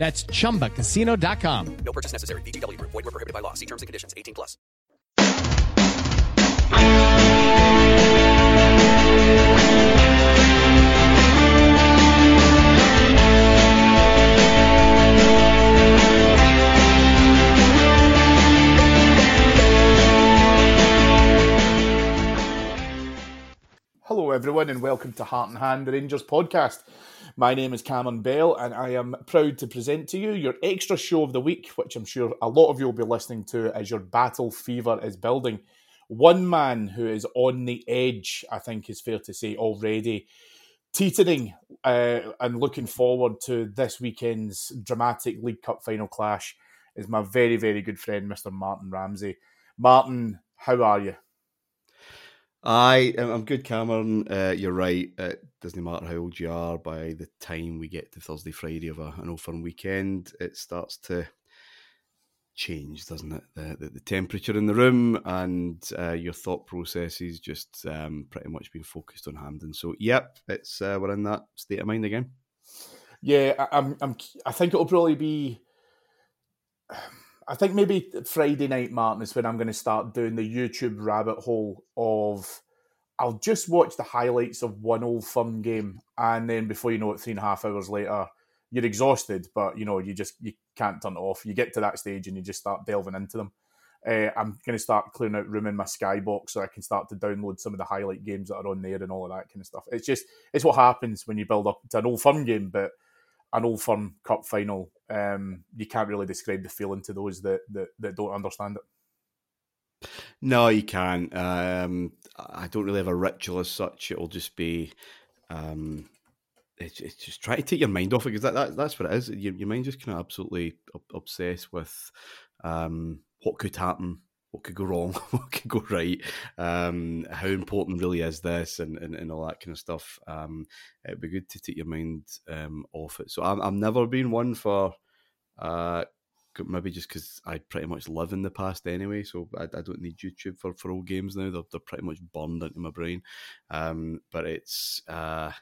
That's chumbacasino.com. No purchase necessary. VGW Group. Void were prohibited by law. See terms and conditions. 18 plus. Hello, everyone, and welcome to Heart and Hand, the Rangers podcast. My name is Cameron Bell, and I am proud to present to you your extra show of the week, which I'm sure a lot of you will be listening to as your battle fever is building. One man who is on the edge, I think is fair to say, already teetering uh, and looking forward to this weekend's dramatic League Cup final clash is my very, very good friend, Mr. Martin Ramsey. Martin, how are you? I I'm good, Cameron. Uh, you're right. It doesn't matter how old you are. By the time we get to Thursday, Friday of a, an old weekend, it starts to change, doesn't it? The the, the temperature in the room and uh, your thought processes just um, pretty much being focused on Hampden. So, yep, it's uh, we're in that state of mind again. Yeah, I, I'm. I'm. I think it'll probably be. I think maybe Friday night, Martin, is when I'm going to start doing the YouTube rabbit hole of. I'll just watch the highlights of one Old Firm game, and then before you know it, three and a half hours later, you're exhausted, but you know you just you can't turn it off. You get to that stage and you just start delving into them. Uh, I'm going to start clearing out room in my skybox so I can start to download some of the highlight games that are on there and all of that kind of stuff. It's just it's what happens when you build up to an Old Firm game, but an old firm cup final, um, you can't really describe the feeling to those that, that, that don't understand it. No, you can't. Um, I don't really have a ritual as such. It'll just be, um, it's, it's just try to take your mind off it because that, that, that's what it is. Your, your mind just kind of absolutely obsessed with um, what could happen what could go wrong, what could go right, um, how important really is this, and, and, and all that kind of stuff. Um, it'd be good to take your mind um, off it. So I'm, I've never been one for, uh, maybe just because I pretty much live in the past anyway, so I, I, don't need YouTube for, for old games now. They're, they're pretty much burned into my brain. Um, but it's, uh,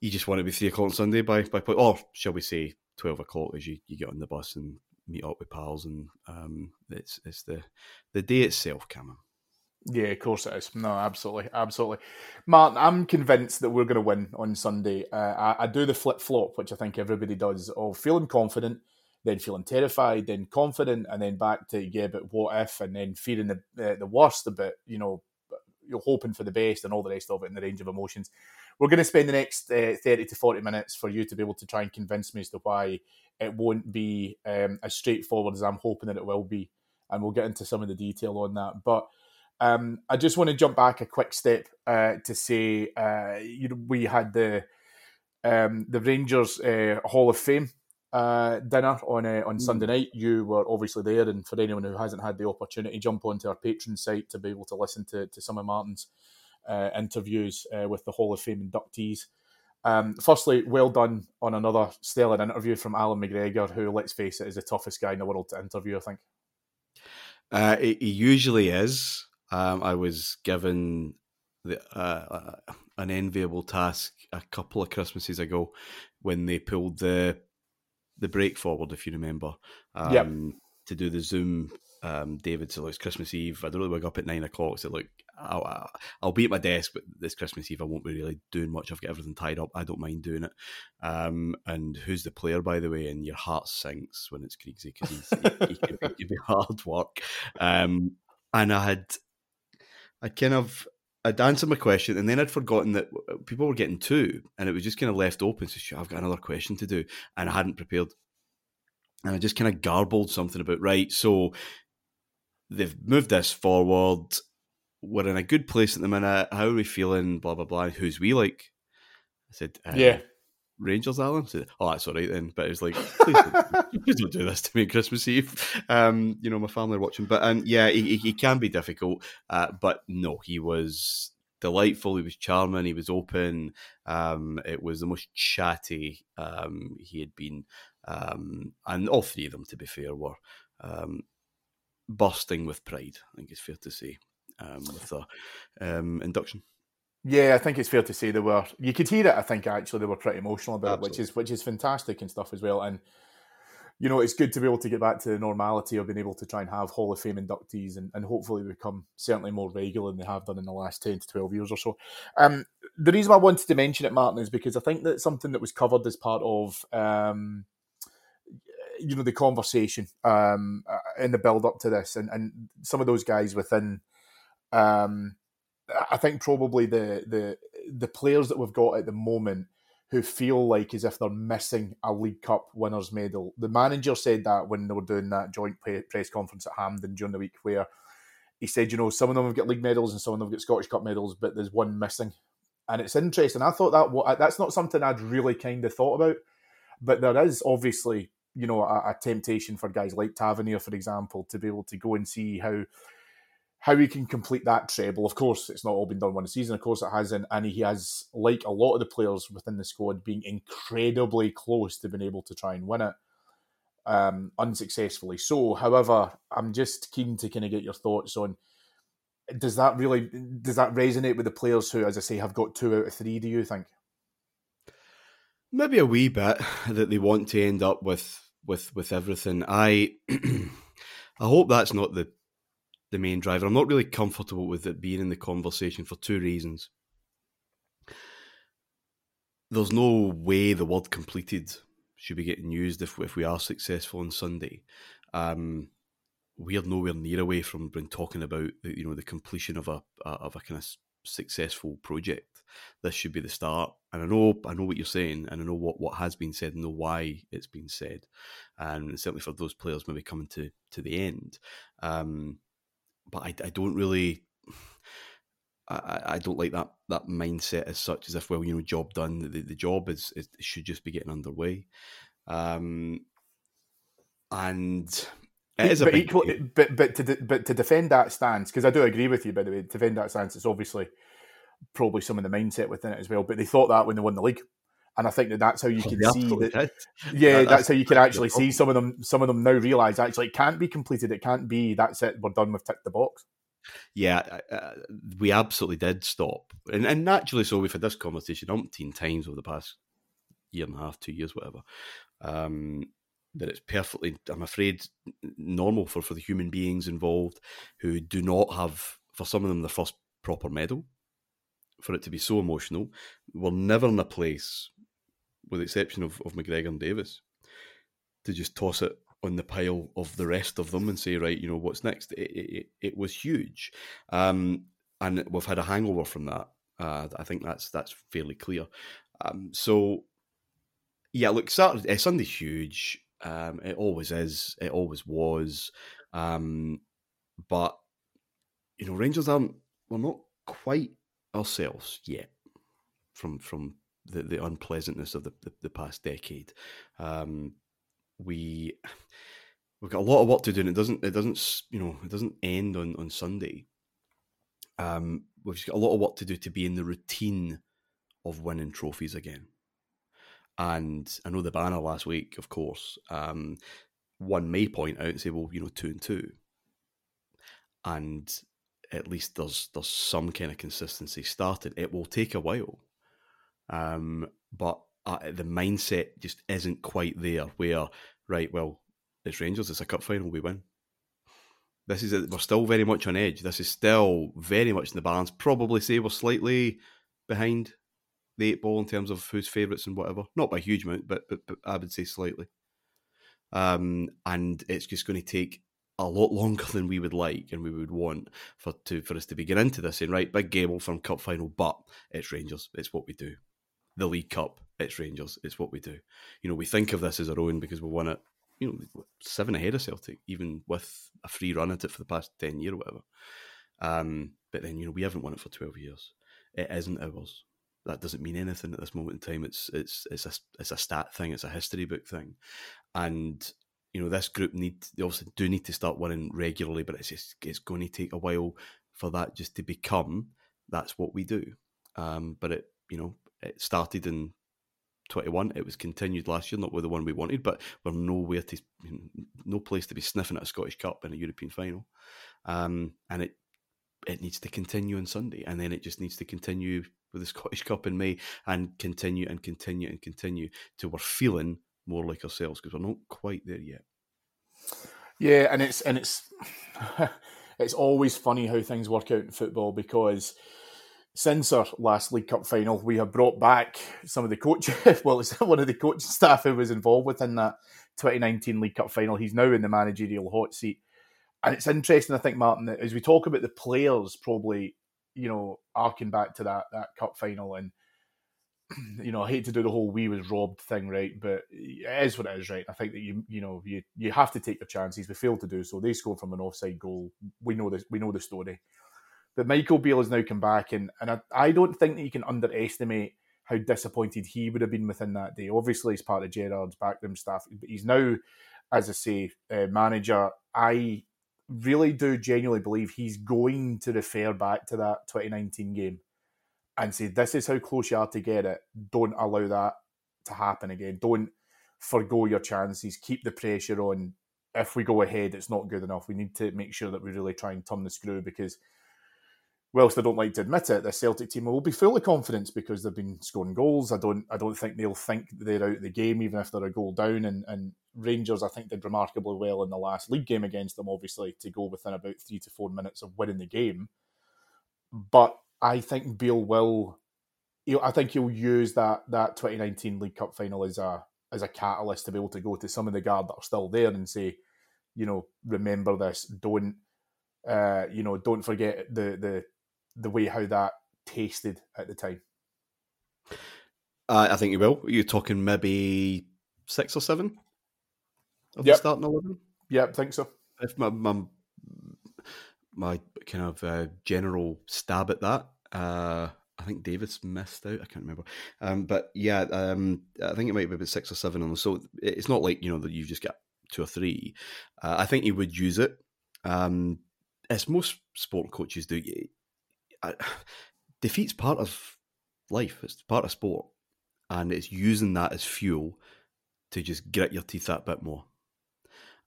you just want to be three o'clock on Sunday by, by, or shall we say, 12 o'clock as you, you get on the bus and meet up with pals, and um, it's it's the the day itself, Cameron. Yeah, of course it is. No, absolutely, absolutely. Martin, I'm convinced that we're going to win on Sunday. Uh, I, I, do the flip flop, which I think everybody does, of feeling confident, then feeling terrified, then confident, and then back to yeah, but what if, and then fearing the uh, the worst about you know you're hoping for the best and all the rest of it in the range of emotions. We're going to spend the next uh, 30 to 40 minutes for you to be able to try and convince me as to why it won't be um, as straightforward as I'm hoping that it will be. And we'll get into some of the detail on that. But um, I just want to jump back a quick step uh, to say uh, you know, we had the um, the Rangers uh, Hall of Fame uh, dinner on uh, on mm. Sunday night. You were obviously there, and for anyone who hasn't had the opportunity, jump onto our Patreon site to be able to listen to, to some of Martin's uh, interviews uh, with the Hall of Fame inductees. Um, firstly, well done on another stellar interview from Alan McGregor, who, let's face it, is the toughest guy in the world to interview. I think. Uh, he, he usually is. Um, I was given the, uh, uh, an enviable task a couple of Christmases ago when they pulled the the break forward, if you remember, um, Yep. to do the Zoom. Um, David, so it's Christmas Eve. I don't really wake up at nine o'clock. So look, I'll, I'll- be at my desk, but this Christmas Eve I won't be really doing much. I've got everything tied up. I don't mind doing it. Um, and who's the player, by the way? And your heart sinks when it's Kriegsy because he's he, he, can be hard work. Um, and I had, I kind of, I'd answered my question, and then I'd forgotten that people were getting two, and it was just kind of left open. So "Shit, I've got another question to do, and I hadn't prepared. And I just kind of garbled something about right. So they've moved this forward. We're in a good place at the minute. How are we feeling? Blah blah blah. Who's we like? I said, uh, Yeah. Rangers, Alan. Said, oh, that's all right then. But it was like, please don't, please don't do this to me Christmas Eve. Um, you know, my family are watching. But um, yeah, he, he- he can be difficult. Uh, but no, he was delightful. He was charming. He was open. Um, it was the most chatty um, he had been. Um, and all three of them, to be fair, were um, bursting with pride. I think it's fair to say um, with the um, induction. Yeah, I think it's fair to say they were. You could hear it. I think actually they were pretty emotional about it, which is which is fantastic and stuff as well. And you know, it's good to be able to get back to the normality of being able to try and have Hall of Fame inductees and, and hopefully become certainly more regular than they have done in the last ten to twelve years or so. Um, the reason why I wanted to mention it, Martin, is because I think that something that was covered as part of. Um, you know the conversation um, uh, in the build up to this, and, and some of those guys within um, I think probably the the the players that we've got at the moment who feel like as if they're missing a League Cup winners medal. The manager said that when they were doing that joint press conference at Hampden during the week, where he said, you know, some of them have got league medals and some of them have got Scottish Cup medals, but there's one missing. And it's interesting. I thought that that's not something I'd really kind of thought about, but there is obviously, you know, a, a temptation for guys like Tavernier, for example, to be able to go and see how how he can complete that treble. Of course, it's not all been done one season. Of course, it hasn't, and he has, like a lot of the players within the squad, being incredibly close to being able to try and win it, um, unsuccessfully. So, however, I'm just keen to kind of get your thoughts on. Does that really does that resonate with the players who, as I say, have got two out of three? Do you think? Maybe a wee bit that they want to end up with with with everything. I I hope that's not the the main driver. I'm not really comfortable with it being in the conversation for two reasons. There's no way the word completed should be getting used if if we are successful on Sunday. Um, we're nowhere near away from been talking about the, you know the completion of a, a of a kind of successful project. This should be the start, and I know I know what you're saying, and I know what, what has been said, and know why it's been said, and certainly for those players maybe coming to to the end. Um, but I, I don't really. I, I don't like that that mindset as such as if well you know job done the, the job is, is should just be getting underway, um, and it is a but big equal, game. but but to de- but to defend that stance, because I do agree with you. By the way, to defend that stance, it's obviously probably some of the mindset within it as well. But they thought that when they won the league, and I think that that's how you can see that. Yeah, That- that's, that's how you can actually see some of them. Some of them now realise actually it can't be completed. It can't be. That's it. We're done. We've ticked the box. Yeah, uh, we absolutely did stop, and and naturally so. We've had this conversation umpteen times over the past year and a half, two years, whatever. Um, that it's perfectly, I'm afraid, normal for for the human beings involved who do not have, for some of them, the first proper medal, for it to be so emotional. We're never in a place, with the exception of of McGregor and Davis, to just toss it on the pile of the rest of them and say, right, you know, what's next? It, it, it- was huge, um, and we've had a hangover from that. Uh, I think that's that's fairly clear. Um, so, yeah, look, Saturday, uh, Sunday's huge. Um, it always is. It always was. Um, but you know, Rangers aren't. We're not quite ourselves yet from from the, the unpleasantness of the, the, the past decade. Um, we we've got a lot of work to do, and it doesn't it doesn't you know it doesn't end on on Sunday. Um, we've got a lot of work to do to be in the routine of winning trophies again. And I know the banner last week, of course, um, one may point out and say, well, you know, two and two. and at least there's there's some kind of consistency started. It will take a while, um, but uh, the mindset just isn't quite there. Where right, well, it's Rangers, it's a cup final, we win. This is we're still very much on edge. This is still very much in the balance. Probably say we're slightly behind the eight ball in terms of who's favourites and whatever. Not by a huge amount, but, but, but I would say slightly. Um, and it's just going to take a lot longer than we would like and we would want for to for us to begin into this. And right, big game from cup final, but it's Rangers. It's what we do. The League Cup, it's Rangers. It's what we do. You know, we think of this as our own because we won it. You know, seven ahead of Celtic, even with a free run at it for the past ten year or whatever. Um, but then you know we haven't won it for twelve years. It isn't ours. That doesn't mean anything at this moment in time. It's it's it's a it's a stat thing. It's a history book thing, and you know, this group need they obviously do need to start winning regularly, but it's just it's going to take a while for that just to become that's what we do. Um, but it you know it started in 21. It was continued last year, not with the one we wanted, but we're nowhere to no place to be sniffing at a Scottish Cup in a European final, um, and it it needs to continue on Sunday, and then it just needs to continue with the Scottish Cup in May, and continue and continue and continue till we're feeling more like ourselves because we're not quite there yet. Yeah, and it's and it's it's always funny how things work out in football because since our last League Cup final, we have brought back some of the coaches. well, it's one of the coaching staff who was involved within that 2019 League Cup final. He's now in the managerial hot seat, and it's interesting. I think Martin, that as we talk about the players, probably you know, arcing back to that that cup final and you know, I hate to do the whole "we was robbed" thing, right? But it is what it is, right? I think that you, you know, you you have to take your chances. We failed to do so. They scored from an offside goal. We know this. We know the story. But Michael Beale has now come back, and and I, I don't think that you can underestimate how disappointed he would have been within that day. Obviously, he's part of Gerrard's backroom staff, but he's now, as I say, uh, manager. I really do genuinely believe he's going to refer back to that 2019 game and say, this is how close you are to get it. Don't allow that to happen again. Don't forego your chances. Keep the pressure on. If we go ahead, it's not good enough. We need to make sure that we really try and turn the screw because, whilst I don't like to admit it, the Celtic team will be full of confidence because they've been scoring goals. I don't, I don't think they'll think they're out of the game even if they're a goal down. And, and Rangers, I think, did remarkably well in the last league game against them. Obviously, to go within about three to four minutes of winning the game, but I think Beale will. I think he'll use that that 2019 League Cup final as a as a catalyst to be able to go to some of the guard that are still there and say, you know, remember this. Don't, uh, you know, don't forget the the the way how that tasted at the time. Uh, I think you will. You're talking maybe six or seven of yep. the starting eleven. Yeah, I think so. If my, my my kind of uh, general stab at that. Uh, I think David's missed out. I can't remember. Um, but yeah, um, I think it might be about six or seven on them. So it's not like you know that you've just got two or three. Uh, I think he would use it. Um, as most sport coaches do, uh, defeat's part of life. It's part of sport, and it's using that as fuel to just grit your teeth that bit more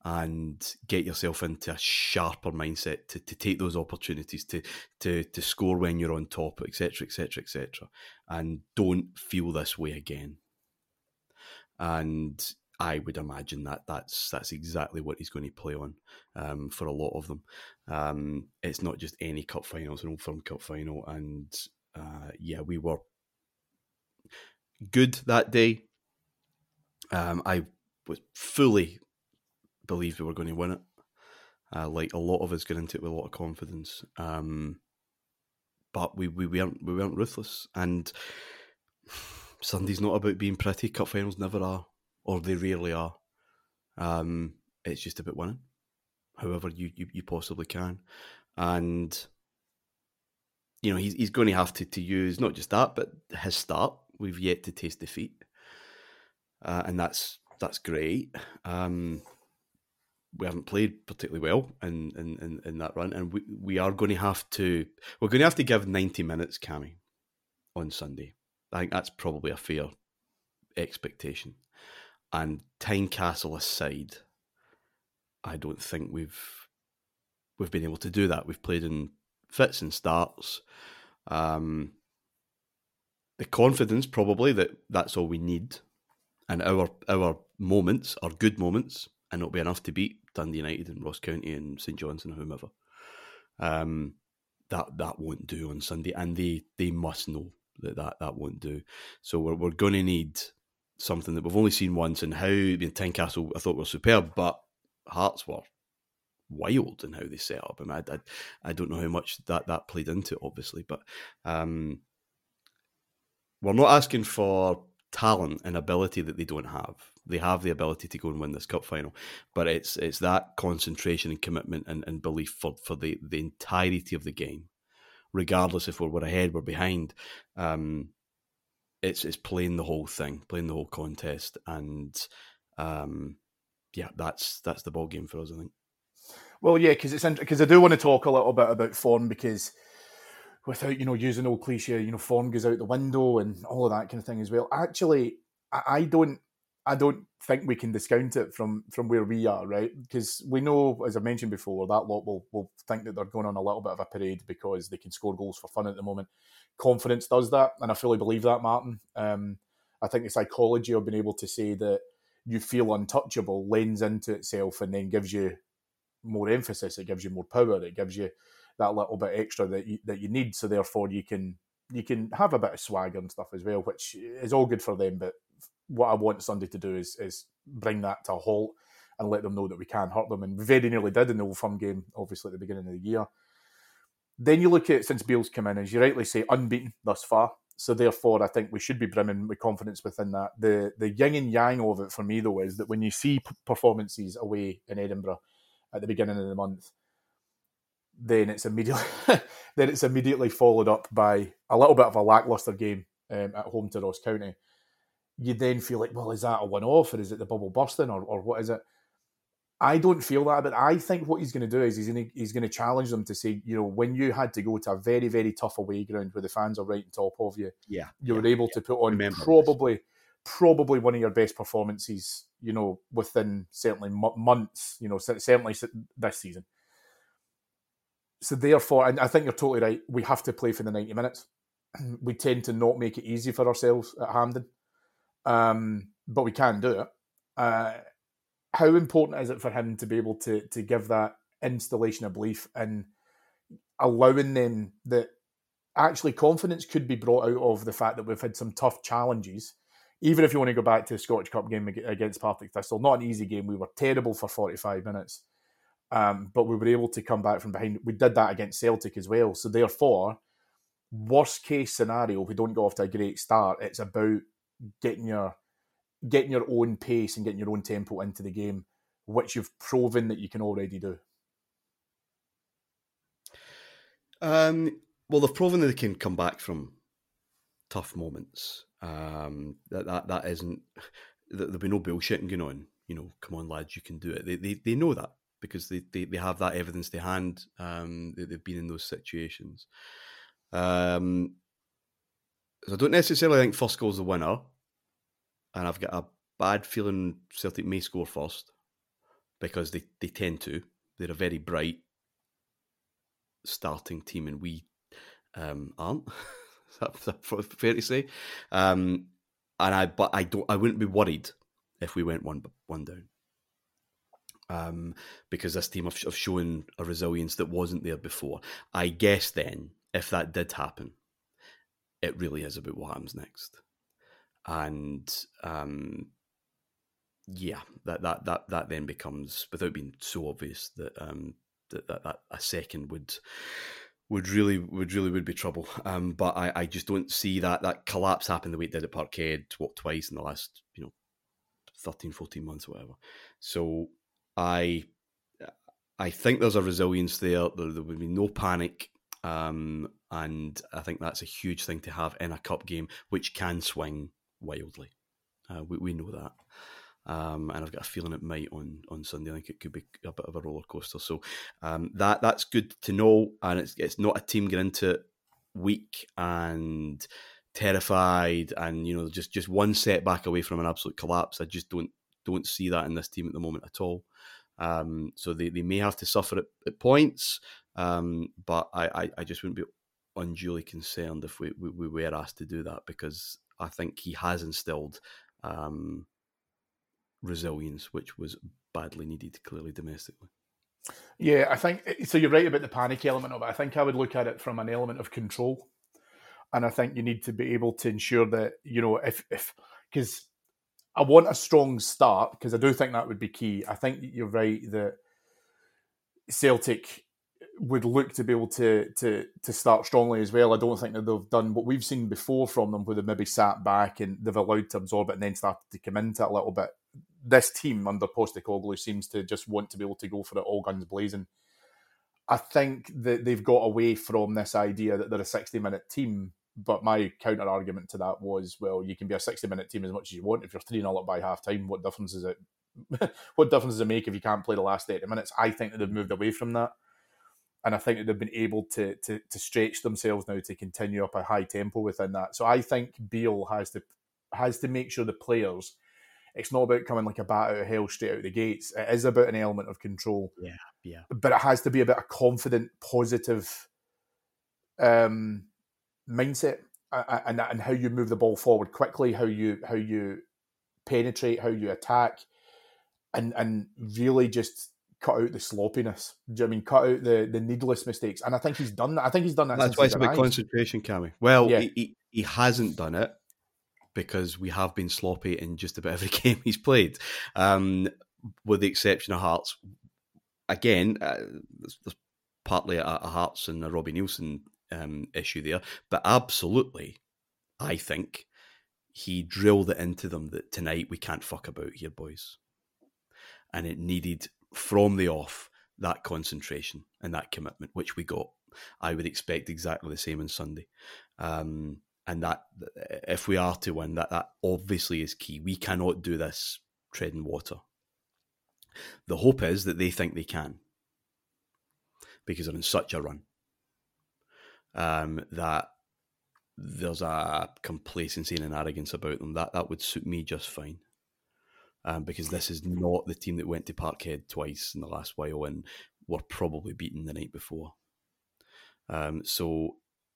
and get yourself into a sharper mindset to, to take those opportunities to to to score when you're on top, etc., etc., etc. And don't feel this way again. And I would imagine that that's that's exactly what he's going to play on um, for a lot of them. Um, it's not just any cup finals, an old firm cup final, and uh, yeah, we were good that day. Um, I was fully believed we were going to win it. Uh, like a lot of us got into it with a lot of confidence, um, but we, we weren't we weren't ruthless. And Sunday's not about being pretty. Cup finals never are, or they rarely are. Um, it's just about winning, however you, you, you possibly can, and you know he's he's going to have to to use not just that, but his start. We've yet to taste defeat, uh, and that's that's great. Um, we haven't played particularly well in, in, in, in, that run, and we, we are going to have to we're going to have to give ninety minutes, Cammy, on Sunday. I think that's probably a fair expectation. And Tynecastle aside, I don't think we've we've been able to do that. We've played in fits and starts. Um, the confidence, probably that that's all we need, and our our moments are good moments, and it'll be enough to beat Dundee United and Ross County and St John's and whomever. Um, that that won't do on Sunday, and they they must know that that, that won't do. So we're we're going to need something that we've only seen once, and how the Tynecastle I thought were superb, but Hearts were wild in how they set up. I, mean, I, I, I don't know how much that that played into it, obviously, but um, we're not asking for talent and ability that they don't have. They have the ability to go and win this cup final, but it's it's that concentration and commitment and, and belief for, for the, the entirety of the game, regardless if we're, we're ahead, we're behind. Um, it's it's playing the whole thing, playing the whole contest, and um, yeah, that's that's the ball game for us. I think. Well, yeah, because it's because I do want to talk a little bit about form because without you know using old cliche, you know, form goes out the window and all of that kind of thing as well. Actually, I don't, I don't think we can discount it from from where we are, right? Because we know, as I mentioned before, that lot will will think that they're going on a little bit of a parade because they can score goals for fun at the moment. Confidence does that, and I fully believe that, Martin. Um, I think the psychology of being able to say that you feel untouchable lends into itself and then gives you more emphasis, it gives you more power, it gives you that little bit extra that you, that you need. So therefore, you can you can have a bit of swagger and stuff as well, which is all good for them. But what I want Sunday to do is is bring that to a halt and let them know that we can hurt them, and we very nearly did in the Old Firm game, obviously at the beginning of the year. Then you look at since Beale's come in, as you rightly say, unbeaten thus far. So therefore, I think we should be brimming with confidence within that. The the yin and yang of it for me though is that when you see performances away in Edinburgh at the beginning of the month, then it's immediately then it's immediately followed up by a little bit of a lackluster game um, at home to Ross County. You then feel like, well, is that a one off or is it the bubble bursting or, or what is it? I don't feel that, but I think what he's going to do is he's going to he's going to challenge them to say, you know, when you had to go to a very very tough away ground where the fans are right on top of you, yeah, you yeah, were able yeah. to put on Remember probably probably one of your best performances, you know, within certainly months, you know, certainly this season. So therefore, and I think you're totally right. We have to play for the ninety minutes. We tend to not make it easy for ourselves at Hampden, um, but we can do it. Uh, how important is it for him to be able to to give that installation of belief and allowing them that actually confidence could be brought out of the fact that we've had some tough challenges. Even if you want to go back to the Scottish Cup game against Partick Thistle, not an easy game. We were terrible for 45 minutes, um, but we were able to come back from behind. We did that against Celtic as well. So therefore, worst case scenario, if we don't go off to a great start, it's about getting your getting your own pace and getting your own tempo into the game, which you've proven that you can already do. Um, well, they've proven that they can come back from tough moments. Um, that that that isn't. There'll be no bullshitting going on. You know, come on, lads, you can do it. They they, they know that because they, they, they have that evidence to hand. Um, they, have been in those situations. Um, so I don't necessarily think goal's the winner, and I've got a bad feeling Celtic may score first because they, they tend to. They're a very bright starting team, and we um, aren't. Is that fair to say? Um, and I, but I don't. I wouldn't be worried if we went one one down. Um, because this team have, have shown a resilience that wasn't there before. I guess then, if that did happen, it really is about what happens next. And um, yeah, that, that that that then becomes, without being so obvious, that um, that, that, that a second would would really would really would be trouble. Um, but I, I just don't see that that collapse happen the way it did at Parkhead what twice in the last you know 13, 14 months or whatever. So I I think there's a resilience there. There, there would be no panic. Um, and I think that's a huge thing to have in a cup game, which can swing wildly. Uh, we, we know that. Um, and I've got a feeling it might on, on Sunday. I think it could be a bit of a roller coaster. So um, that that's good to know, and it's it's not a team getting into weak and terrified, and you know just just one setback away from an absolute collapse. I just don't don't see that in this team at the moment at all. Um, so they, they may have to suffer at, at points, um, but I, I, I, just wouldn't be unduly concerned if we, we, we, were asked to do that because I think he has instilled um, resilience, which was badly needed clearly domestically. Yeah, I think so. You're right about the panic element of it. I think I would look at it from an element of control, and I think you need to be able to ensure that you know if if because I want a strong start because I do think that would be key. I think you're right that Celtic would look to be able to to to start strongly as well. I don't think that they've done what we've seen before from them, where they've maybe sat back and they've allowed to absorb it and then started to come into it a little bit. This team under Postecoglou seems to just want to be able to go for it all guns blazing. I think that they've got away from this idea that they're a 60 minute team but my counter argument to that was, well, you can be a 60 minute team as much as you want. If you're 3 0 up by half time, what difference is it? what difference does it make if you can't play the last 80 minutes? I think that they've moved away from that. And I think that they've been able to, to, to stretch themselves now to continue up a high tempo within that. So I think Beale has to has to make sure the players it's not about coming like a bat out of hell straight out of the gates. It is about an element of control. Yeah, yeah. But it has to be about a confident, positive um mindset and and how you move the ball forward quickly, how you how you penetrate, how you attack, and and really just cut out the sloppiness. Do you know I mean cut out the the needless mistakes? And I think he's done that. I think he's done that. That's why it's about concentration, Cammy. Well, yeah. he, he, he hasn't done it because we have been sloppy in just about every game he's played, um, with the exception of Hearts. Again, uh, there's, there's partly a, a Hearts and a Robbie Neilson um, issue there. But absolutely, I think he drilled it into them that tonight we can't fuck about here, boys. And it needed from the off that concentration and that commitment, which we got. I would expect exactly the same on Sunday. Um, and that if we are to win, that that obviously is key. We cannot do this treading water. The hope is that they think they can because they're in such a run um, that there's a complacency and an arrogance about them. That that would suit me just fine. Um, because this is not the team that went to Parkhead twice in the last while and were probably beaten the night before. Um, so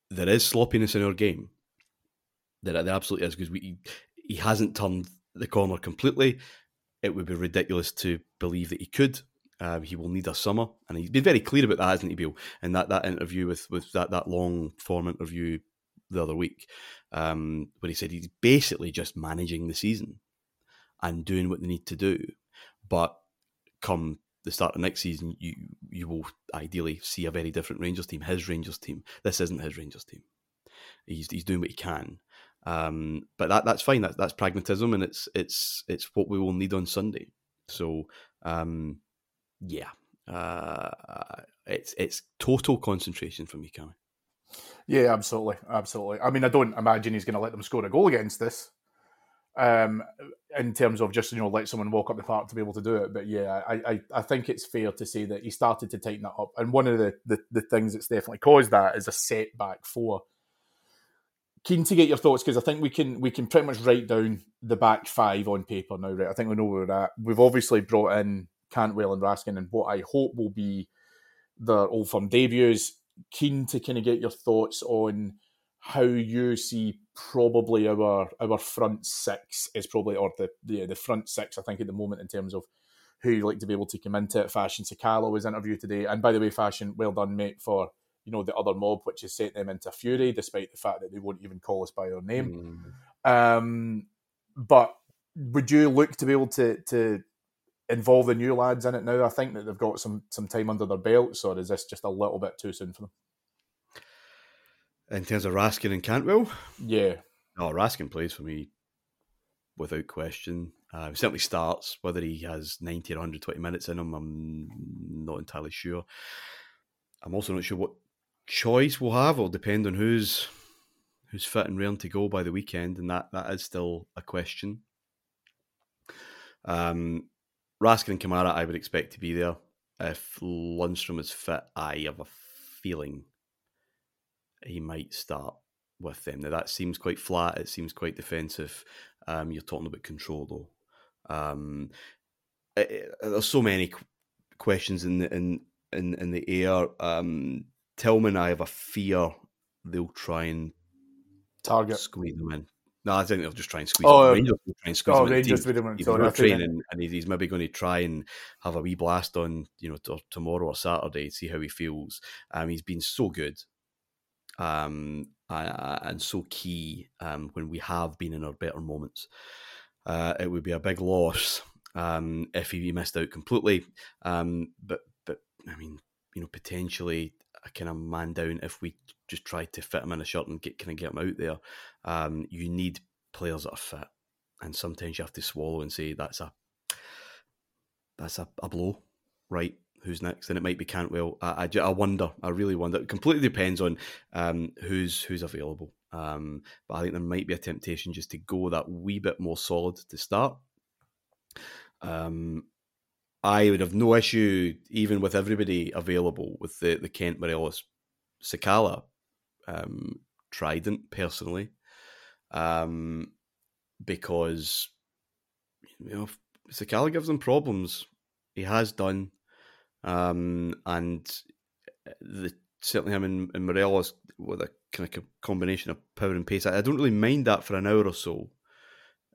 there is sloppiness in our game. There, there absolutely is because we he hasn't turned the corner completely. It would be ridiculous to believe that he could. Um, he will need a summer, and he's been very clear about that, hasn't he, Bill? In that, that interview with with that that long form interview the other week, um, where he said he's basically just managing the season and doing what they need to do, but come the start of next season, you you will ideally see a very different Rangers team. His Rangers team. This isn't his Rangers team. He's he's doing what he can, um, but that that's fine. That's that's pragmatism, and it's it's it's what we will need on Sunday. So um, yeah, uh, it's it's total concentration from me, Cammy. Yeah, absolutely, absolutely. I mean, I don't imagine he's going to let them score a goal against this. Um, in terms of just you know let someone walk up the park to be able to do it, but yeah, I, I, I think it's fair to say that he started to tighten that up, and one of the, the, the things that's definitely caused that is a setback for. Keen to get your thoughts because I think we can we can pretty much write down the back five on paper now, right? I think we know where we're at. We've obviously brought in Cantwell and Raskin, and what I hope will be their old firm debuts. Keen to kind of get your thoughts on how you see probably our our front six is probably or the the, the front six I think at the moment in terms of who you'd like to be able to come into it. Fashion Sakala was interviewed today, and by the way, Fashion, well done, mate, for you know the other mob, which has set them into fury, despite the fact that they won't even call us by our name. Mm. Um, but would you look to be able to to involve the new lads in it now? I think that they've got some some time under their belts, or is this just a little bit too soon for them? In terms of Raskin and Cantwell, yeah, oh, Raskin plays for me without question. Uh, certainly starts. Whether he has ninety or one hundred twenty minutes in him, I'm not entirely sure. I'm also not sure what choice we'll have. It'll depend on who's who's fit and raring to go by the weekend, and that that is still a question. Um, Raskin and Kamara, I would expect to be there. If Lundstram is fit, I have a feeling he might start with them. Now that seems quite flat. It seems quite defensive. Um, you're talking about control though. Um, it, it, there's so many questions in the in in, in the air. Um, Tillman, I have a fear they'll try and Target. squeeze them in. No, I think they'll just try and squeeze. Oh, him. uh, Rangers will try and squeeze oh, him. Rangers He's- with him he's sorry, not I think- training, and he's, he's maybe going to try and have a wee blast on you know t- tomorrow or Saturday, see how he feels. Um, he's been so good, um, and so key um, when we have been in our better moments. Uh, it would be a big loss um, if he missed out completely. Um, but but I mean, you know, potentially a kind of man down if we just tried to fit him in a shirt and get kind of get him out there. Um, you need players that are fit, and sometimes you have to swallow and say that's a that's a, a blow, right? Who's next? And it might be Cantwell. I, I, I wonder. I really wonder. It completely depends on um, who's who's available. Um, but I think there might be a temptation just to go that wee bit more solid to start. Um, I would have no issue even with everybody available with the the Kent Morelos Sakala um, Trident personally, um, because you know Sakala gives them problems. He has done, um, and the certainly him and, and Morelos with a kind of combination of power and pace. I, I don't really mind that for an hour or so.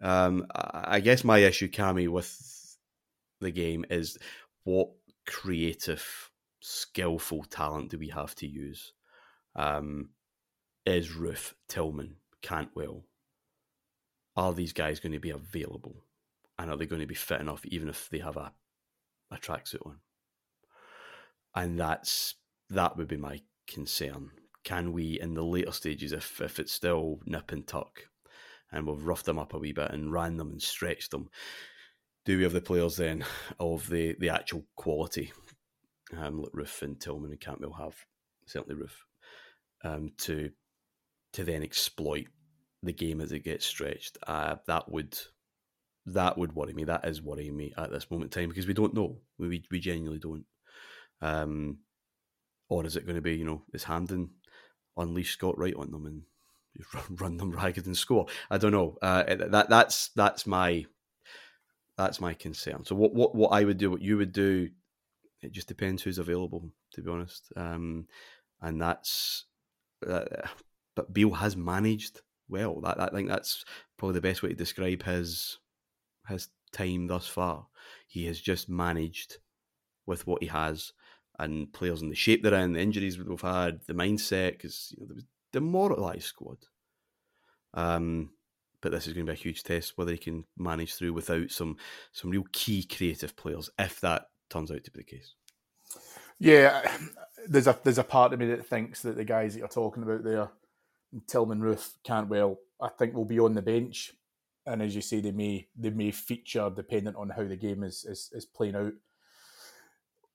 Um, I, I guess my issue, Cami, with the game is what creative, skillful talent do we have to use? Um, is Roofe, Tillman, Cantwell? Are these guys going to be available? And are they going to be fit enough, even if they have a, a tracksuit on? And that's that would be my concern. Can we, in the later stages, if if it's still nip and tuck, and we've roughed them up a wee bit and ran them and stretched them, do we have the players then of the the actual quality? Um, like Roofe and Tillman and Campbell have certainly Roofe um, to to then exploit the game as it gets stretched. Uh, that would that would worry me. That is worrying me at this moment in time because we don't know. We we genuinely don't. Um, or is it going to be you know is Hampden unleash Scott Wright on them and run- them ragged and score? I don't know. Uh, that that's that's my that's my concern. So what what what I would do, what you would do, it just depends who's available. To be honest, um, and that's. Uh, but Beale has managed well. That, I think that's probably the best way to describe his his time thus far. He has just managed with what he has, and players in the shape they're in, the injuries we've had, the mindset, because you know, was demoralised squad. Um, but this is going to be a huge test whether he can manage through without some some real key creative players, if that turns out to be the case. Yeah, there's a there's a part of me that thinks that the guys that you're talking about there, Tillman, Roofe, Cantwell, I think will be on the bench, and as you say, they may they may feature dependent on how the game is is, is playing out.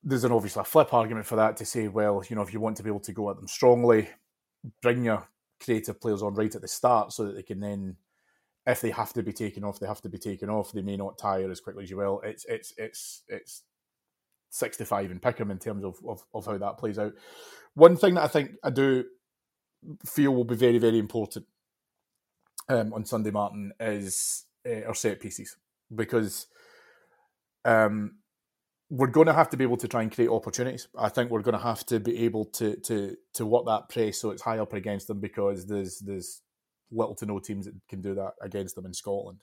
There's an obviously a flip argument for that to say, well, you know, if you want to be able to go at them strongly, bring your creative players on right at the start so that they can then, if they have to be taken off, they have to be taken off. They may not tire as quickly as you will. It's it's it's it's six 65 and pick them in terms of, of, of how that plays out. One thing that I think I do feel will be very, very important um, on Sunday, Martin, is uh, our set pieces because um, we're going to have to be able to try and create opportunities. I think we're going to have to be able to to to work that press so it's high up against them because there's there's little to no teams that can do that against them in Scotland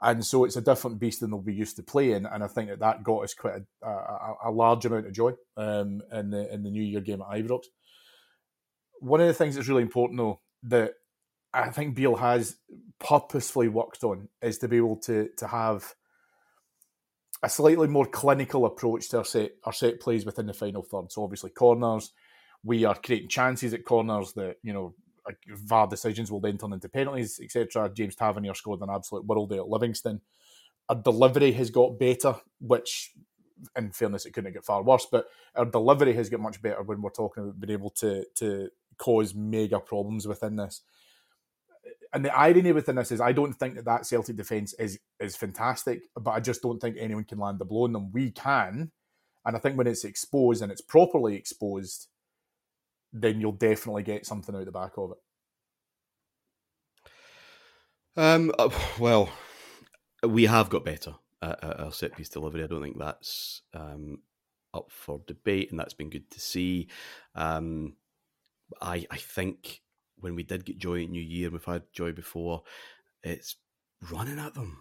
and so it's a different beast than they'll be used to playing. And I think that that got us quite a, a, a large amount of joy um, in the in the New Year game at Ibrox. One of the things that's really important, though, that I think Beale has purposefully worked on is to be able to to have a slightly more clinical approach to our set our set plays within the final third. So obviously corners, we are creating chances at corners that you know VAR decisions will then turn into penalties, etc. James Tavernier scored an absolute world at Livingston. Our delivery has got better, which, in fairness, it couldn't get far worse. But our delivery has got much better when we're talking about being able to to cause mega problems within this. And the irony within this is, I don't think that that Celtic defence is is fantastic, but I just don't think anyone can land the blow on them. We can, and I think when it's exposed and it's properly exposed, then you'll definitely get something out the back of it. Um, uh, well, we have got better at, our set piece delivery. I don't think that's um, up for debate, and that's been good to see. Um, I I think when we did get joy at New Year, we've had joy before. It's running at them.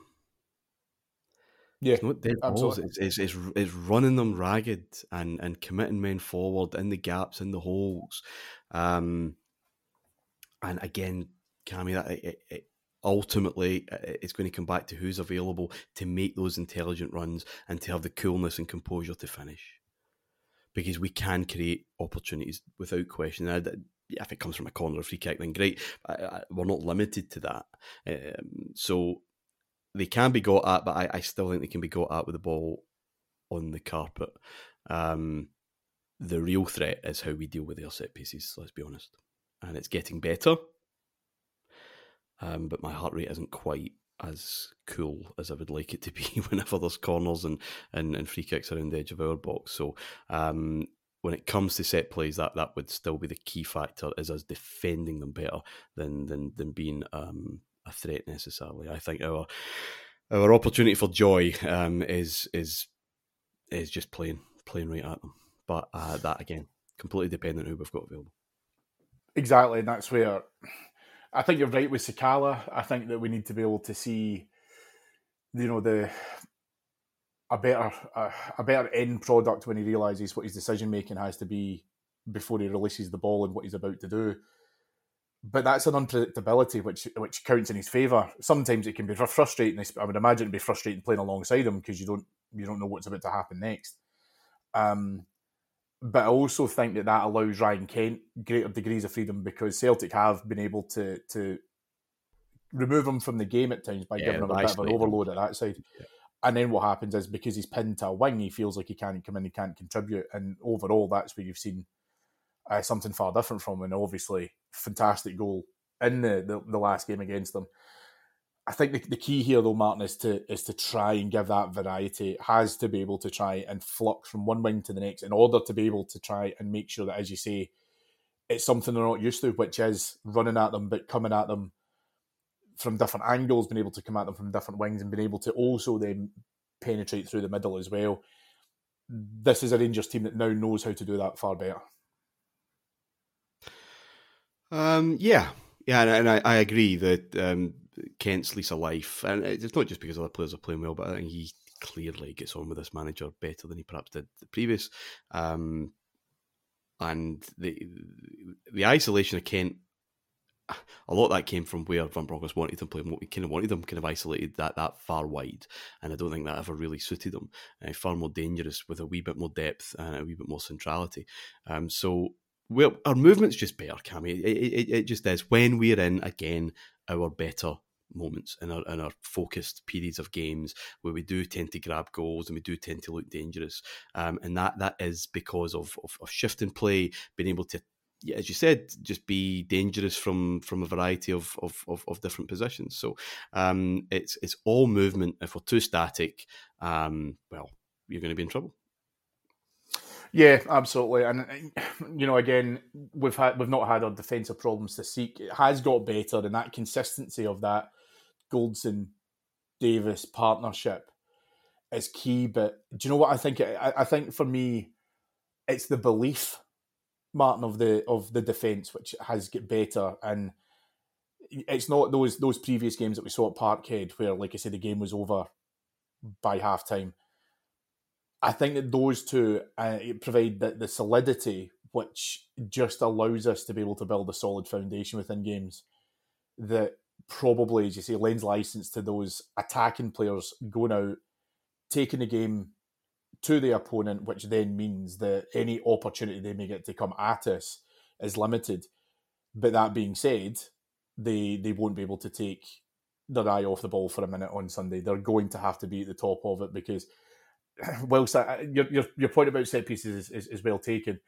Yeah, it's not dead balls. It's, it's, it's, it's, running them ragged and, and committing men forward in the gaps, in the holes. Um, and again, Cammy, that it, it, ultimately it's going to come back to who's available to make those intelligent runs and to have the coolness and composure to finish. Because we can create opportunities without question. If it comes from a corner or free kick, then great. I, I, we're not limited to that. Um, so they can be got at, but I, I, still think they can be got at with the ball on the carpet. Um, the real threat is how we deal with their set pieces, let's be honest. And it's getting better. Um, but my heart rate isn't quite as cool as I would like it to be whenever there's corners and, and, and free kicks around the edge of our box. So um, when it comes to set plays, that, that would still be the key factor is us defending them better than than than being um, a threat necessarily. I think our our opportunity for joy um, is is is just playing playing right at them. But uh, that again, completely dependent on who we've got available. Exactly, and that's where I think you're right with Sakala. I think that we need to be able to see, you know, the a better a, a better end product when he realizes what his decision making has to be before he releases the ball and what he's about to do. But that's an unpredictability which which counts in his favour. Sometimes it can be frustrating. I would imagine it'd be frustrating playing alongside him because you don't you don't know what's about to happen next. Um, but I also think that that allows Ryan Kent greater degrees of freedom because Celtic have been able to to remove him from the game at times by yeah, giving him a bit of an overload at that side. Yeah. And then what happens is because he's pinned to a wing, he feels like he can't come in, he can't contribute, and overall, that's where you've seen uh, something far different from. And obviously, fantastic goal in the, the, the last game against them. I think the, the key here, though, Martin, is to is to try and give that variety. It has to be able to try and flux from one wing to the next in order to be able to try and make sure that, as you say, it's something they're not used to, which is running at them, but coming at them from different angles, being able to come at them from different wings, and being able to also then penetrate through the middle as well. This is a Rangers team that now knows how to do that far better. Um, yeah, yeah, and, I, I agree that um, Kent's lease of life, and it's not just because other players are playing well, but I think he clearly gets on with this manager better than he perhaps did the previous. Um, and the the isolation of Kent, a lot of that came from where Van Bronckhorst wanted him playing. What we kind of wanted him kind of isolated that that far wide, and I don't think that ever really suited him. Uh, far more dangerous with a wee bit more depth and a wee bit more centrality. Um, so our movement's just better, Cammy. It, it, it just is when we're in again our better moments in our in our focused periods of games where we do tend to grab goals and we do tend to look dangerous, um, and that that is because of, of, of shifting play, being able to as you said, just be dangerous from from a variety of of, of, of different positions. So um, it's it's all movement. If we're too static, um, well, you're going to be in trouble. Yeah, absolutely. And you know, again, we've had we've not had our defensive problems to seek. It has got better, and that consistency of that Goldson Davies partnership is key. But do you know what I think? I, I think for me, it's the belief, Martin, of the of the defence which has get better, and it's not those those previous games that we saw at Parkhead where, like I said, the game was over by half time. I think that those two uh, provide the, the solidity which just allows us to be able to build a solid foundation within games that probably, as you say, lends license to those attacking players going out, taking the game to the opponent, which then means that any opportunity they may get to come at us is limited. But that being said, they they won't be able to take their eye off the ball for a minute on Sunday. They're going to have to be at the top of it because, whilst I, your, your your point about set pieces is, is, is well taken,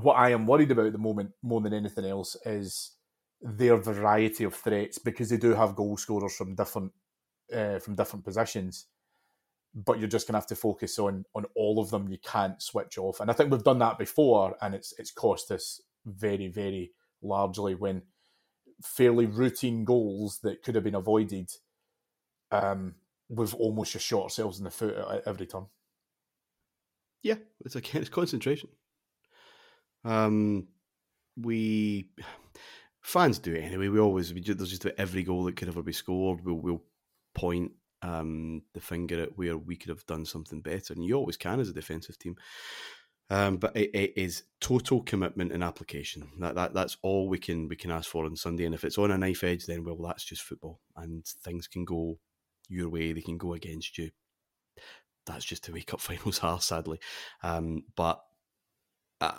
what I am worried about at the moment more than anything else is their variety of threats because they do have goal scorers from different uh, from different positions. But you're just gonna have to focus on on all of them. You can't switch off, and I think we've done that before, and it's it's cost us very very largely when fairly routine goals that could have been avoided. Um, we've almost just shot ourselves in the foot every time. Yeah, it's again it's concentration. Um, we fans do it anyway. We always we just, there's just every goal that could ever be scored. We'll we'll point um, the finger at where we could have done something better, and you always can as a defensive team. Um, but it, it is total commitment and application. That, that that's all we can we can ask for on Sunday. And if it's on a knife edge, then well, that's just football, and things can go your way. They can go against you. That's just the way cup finals are, sadly. Um, but uh,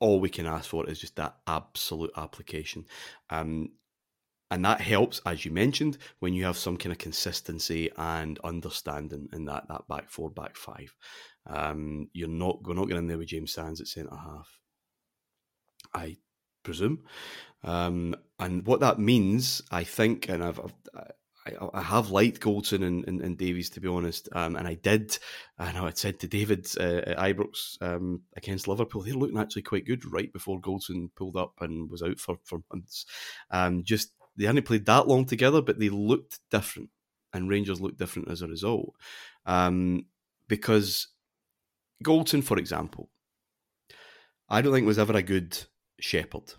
all we can ask for is just that absolute application. Um, and that helps, as you mentioned, when you have some kind of consistency and understanding in that that back four, back five. Um, you're not we're not getting in there with James Sands at centre half. I presume, um, and what that means, I think, and I've, I've I, I, have liked Goldson and, and, and, Davies to be honest, um, and I did. I know I said to David uh, at Ibrox um, against Liverpool, they're looking actually quite good right before Goldson pulled up and was out for for months. Um, just they hadn't played that long together, but they looked different, and Rangers looked different as a result. Um, because Goldson, for example, I don't think was ever a good shepherd.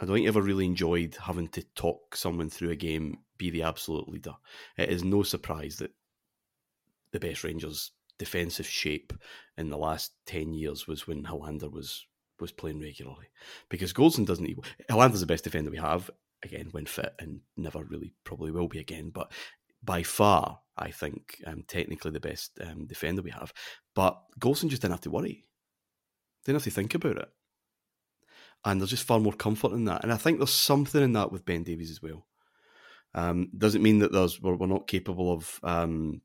I don't think he ever really enjoyed having to talk someone through a game, be the absolute leader. It is no surprise that the best Rangers defensive shape in the last 10 years was when Helander was was playing regularly. Because Goldson doesn't Helander's the best defender we have, again, when fit and never really probably will be again, but by far, I think, um, technically the best um, defender we have. But Goldson just didn't have to worry. Didn't have to think about it and there's just far more comfort in that. And I think there's something in that with Ben Davies as well. Um, doesn't mean that there's we're, we're not capable of um,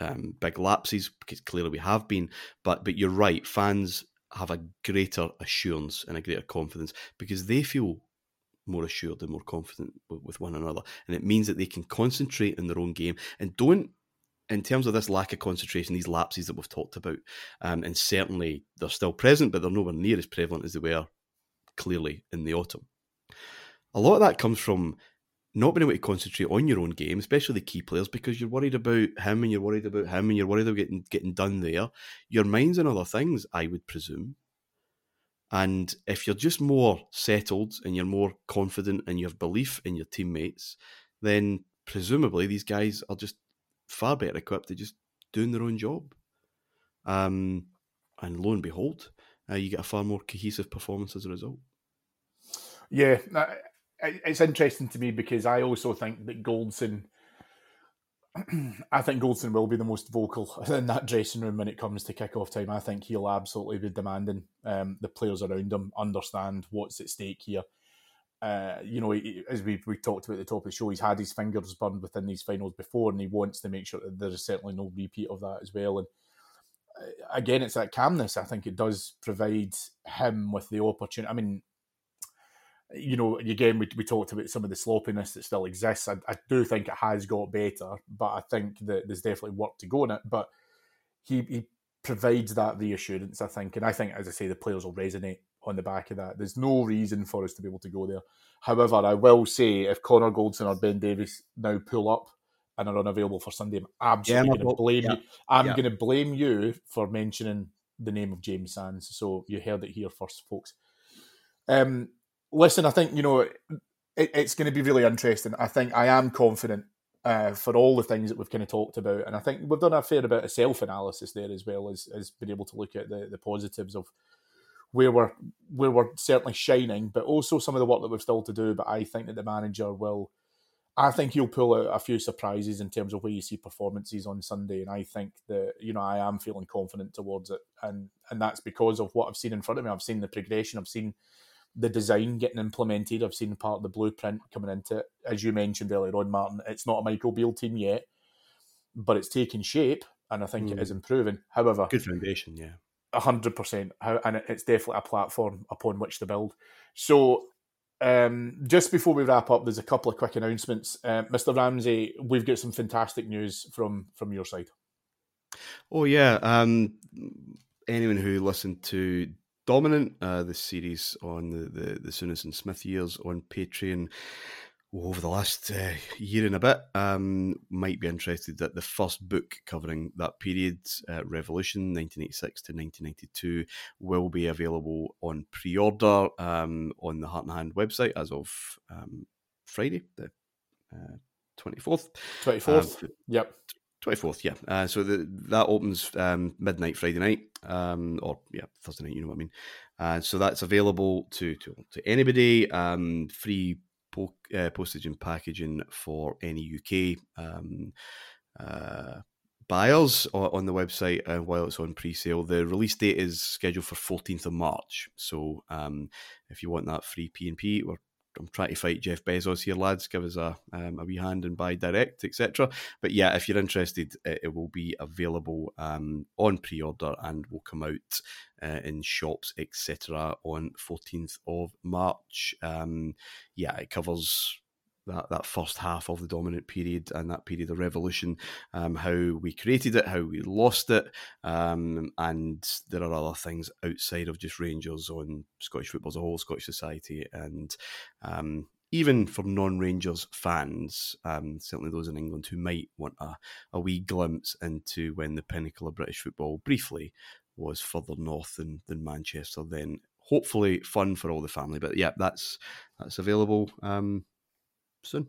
um, big lapses because clearly we have been. But but you're right, fans have a greater assurance and a greater confidence because they feel more assured and more confident with, one another, and it means that they can concentrate in their own game and don't in terms of this lack of concentration, these lapses that we've talked about, um, and certainly they're still present, but they're nowhere near as prevalent as they were clearly in the autumn. A lot of that comes from not being able to concentrate on your own game, especially the key players, because you're worried about him and you're worried about him and you're worried about getting getting done there. Your mind's on other things, I would presume. And if you're just more settled and you're more confident in your belief in your teammates, then presumably these guys are just far better equipped to just doing their own job. Um, and lo and behold, uh, you get a far more cohesive performance as a result. Yeah, it's interesting to me because I also think that Goldson. I think Goldson will be the most vocal in that dressing room when it comes to kick-off time. I think he'll absolutely be demanding um, the players around him understand what's at stake here. Uh, you know, as we we talked about at the top of the show, he's had his fingers burned within these finals before, and he wants to make sure that there is certainly no repeat of that as well. And again, it's that calmness. I think it does provide him with the opportunity. I mean, you know, again, we, we talked about some of the sloppiness that still exists. I, I do think it has got better, but I think that there's definitely work to go in it. But he, he provides that reassurance, I think. And I think, as I say, the players will resonate on the back of that. There's no reason for us to be able to go there. However, I will say if Connor Goldson or Ben Davies now pull up and are unavailable for Sunday, I'm absolutely yeah, going to blame yeah. you. I'm yeah. going to blame you for mentioning the name of James Sands. So you heard it here first, folks. Um, listen, I think you know it, it's going to be really interesting. I think I am confident uh, for all the things that we've kind of talked about, and I think we've done a fair bit of self analysis there as well as as being able to look at the the positives of where we're where we're certainly shining, but also some of the work that we've still to do. But I think that the manager will I think he'll pull out a few surprises in terms of where you see performances on Sunday, and I think that you know I am feeling confident towards it, and and that's because of what I've seen in front of me. I've seen the progression, I've seen the design getting implemented, I've seen part of the blueprint coming into it. As you mentioned earlier on, Martin, it's not a Michael Beale team yet, but it's taking shape, and I think mm. it is improving. However, good foundation, yeah, hundred percent, How, and it's definitely a platform upon which to build. So um, just before we wrap up, there's a couple of quick announcements. Uh, Mr. Ramsey, we've got some fantastic news from from your side. Oh yeah, um, anyone who listened to Dominant, uh, the series on the the, the and Smith years on Patreon, over the last uh, year and a bit um, might be interested that the first book covering that period, uh, Revolution 1986 to 1992, will be available on pre order um, on the Heart and Hand website as of um, Friday, the uh, 24th. 24th. Um, yep. 24th, yeah. Uh, so the, that opens um, midnight Friday night, um, or yeah, Thursday night, you know what I mean. Uh, so that's available to to, to anybody, um, free po- uh, postage and packaging for any UK um, uh, buyers on the website uh, while it's on pre-sale. The release date is scheduled for 14th of March. So um, if you want that free P and P, we're I'm trying to fight Jeff Bezos here, lads. Give us a um, a wee hand and buy direct, etc. But yeah, if you're interested, it, it will be available um, on pre-order and will come out uh, in shops, etc. on 14th of March. Um, yeah, it covers that, that first half of the dominant period and that period of revolution, um, how we created it, how we lost it, um, and there are other things outside of just Rangers on Scottish football as a whole, Scottish society, and um, even for non-Rangers fans, um, certainly those in England who might want a, a wee glimpse into when the pinnacle of British football briefly was further north than, than Manchester, then hopefully fun for all the family. But yeah, that's that's available. Um, soon.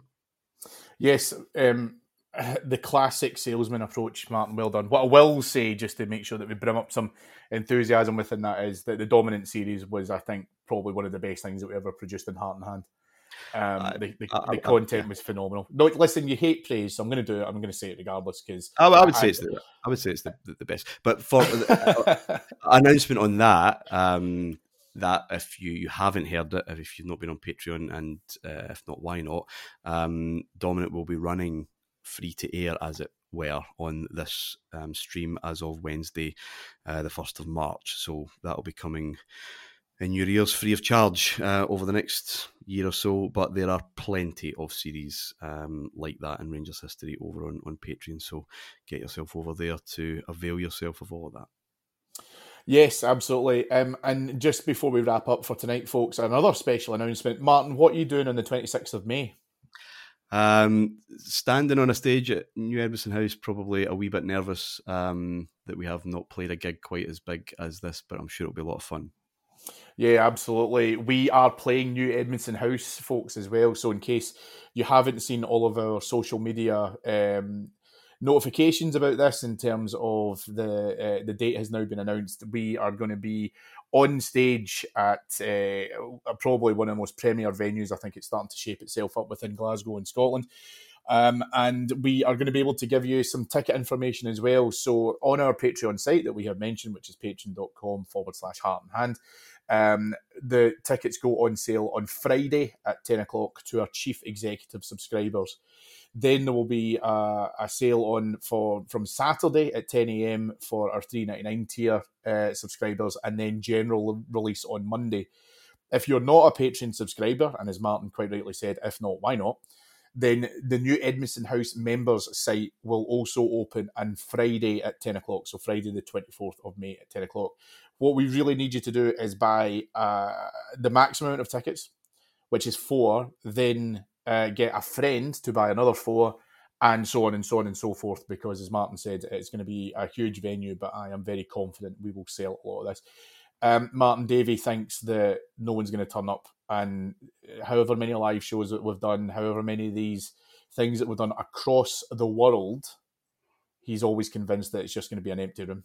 Yes, um, the classic salesman approach, Martin. Well done. What I will say, just to make sure that we bring up some enthusiasm within that, is that the dominant series was, I think, probably one of the best things that we ever produced in Heart and Hand. Um, the, the, I, I, the content I, was phenomenal. No, listen, you hate praise, so I'm going to do it. I'm going to say it regardless because I, would say it's the, I would say it's the, the best. But for uh, announcement on that, um, that if you, you haven't heard it, if you've not been on Patreon, and uh, if not, why not? Um, Dominant will be running free to air, as it were, on this um, stream as of Wednesday, uh, the 1st of March. So that'll be coming in your ears free of charge uh, over the next year or so. But there are plenty of series um, like that in Rangers history over on, on Patreon. So get yourself over there to avail yourself of all of that. Yes, absolutely. Um, and just before we wrap up for tonight, folks, another special announcement. Martin, what are you doing on the 26th of May? Um, standing on a stage at New Edmiston House, probably a wee bit nervous um, that we have not played a gig quite as big as this, but I'm sure it'll be a lot of fun. Yeah, absolutely. We are playing New Edmiston House, folks, as well. So, in case you haven't seen all of our social media um, notifications about this in terms of the uh, the date has now been announced. We are going to be on stage at uh, probably one of the most premier venues. I think it's starting to shape itself up within Glasgow in Scotland. Um, and we are going to be able to give you some ticket information as well. So on our Patreon site that we have mentioned, which is patreon.com forward slash heart and hand, um, the tickets go on sale on Friday at 10 o'clock to our chief executive subscribers. Then there will be a, a sale on for from Saturday at 10 a.m. for our 3.99 tier uh, subscribers, and then general release on Monday. If you're not a Patreon subscriber, and as Martin quite rightly said, if not, why not? Then the new Edmiston House members site will also open on Friday at 10 o'clock. So Friday the 24th of May at 10 o'clock. What we really need you to do is buy uh, the maximum amount of tickets, which is four, then uh, get a friend to buy another four, and so on and so on and so forth. Because as Martin said, it's going to be a huge venue, but I am very confident we will sell a lot of this. Um, Martin Davey thinks that no one's going to turn up, and however many live shows that we've done, however many of these things that we've done across the world, he's always convinced that it's just going to be an empty room.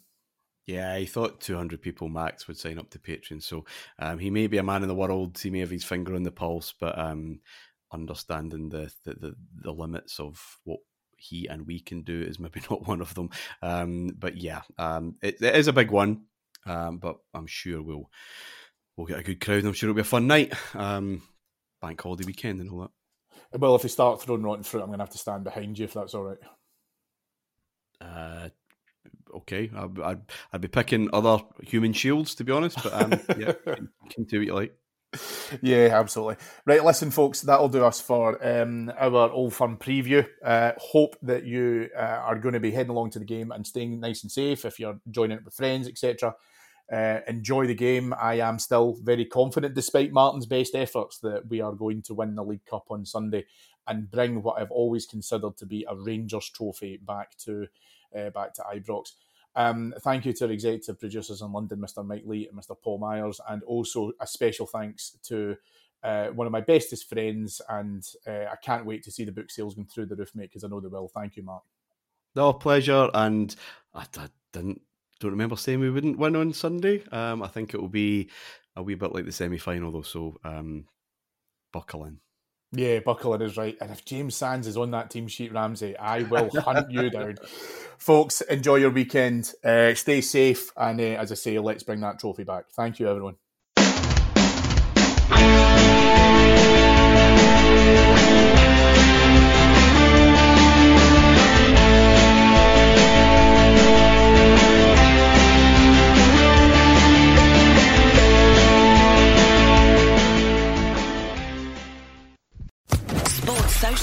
Yeah, he thought 200 people max would sign up to Patreon. So um, he may be a man in the world. He may have his finger on the pulse, but um, understanding the, the, the, the, limits of what he and we can do is maybe not one of them. Um, but yeah, um, it, it is a big one, um, but I'm sure we'll we'll get a good crowd. I'm sure it'll be a fun night. Um, bank holiday weekend and all that. Well, if you start throwing rotten fruit, I'm going to have to stand behind you if that's all right. Uh, okay, I'd, I'd, I'd, be picking other human shields to be honest, but um, yeah, can, can do what you like yeah, absolutely. Right, listen, folks, that'll do us for um, our Old Firm preview. Uh, hope that you uh, are going to be heading along to the game and staying nice and safe if you're joining it with friends, etc. Uh, enjoy the game. I am still very confident, despite Martin's best efforts, that we are going to win the League Cup on Sunday and bring what I've always considered to be a Rangers trophy back to uh, back to Ibrox. Um, thank you to our executive producers in London, Mr. Mike Lee and Mr. Paul Myers, and also a special thanks to uh, one of my bestest friends. And uh, I can't wait to see the book sales going through the roof, mate, because I know they will. Thank you, Mark. No pleasure, and I, I didn't don't remember saying we wouldn't win on Sunday. Um, I think it will be a wee bit like the semi final though, so um, buckle in. Yeah, buckle in is right. And if James Sands is on that team sheet, Ramsey, I will hunt you down. Folks, enjoy your weekend. Uh, stay safe. And uh, as I say, let's bring that trophy back. Thank you, everyone.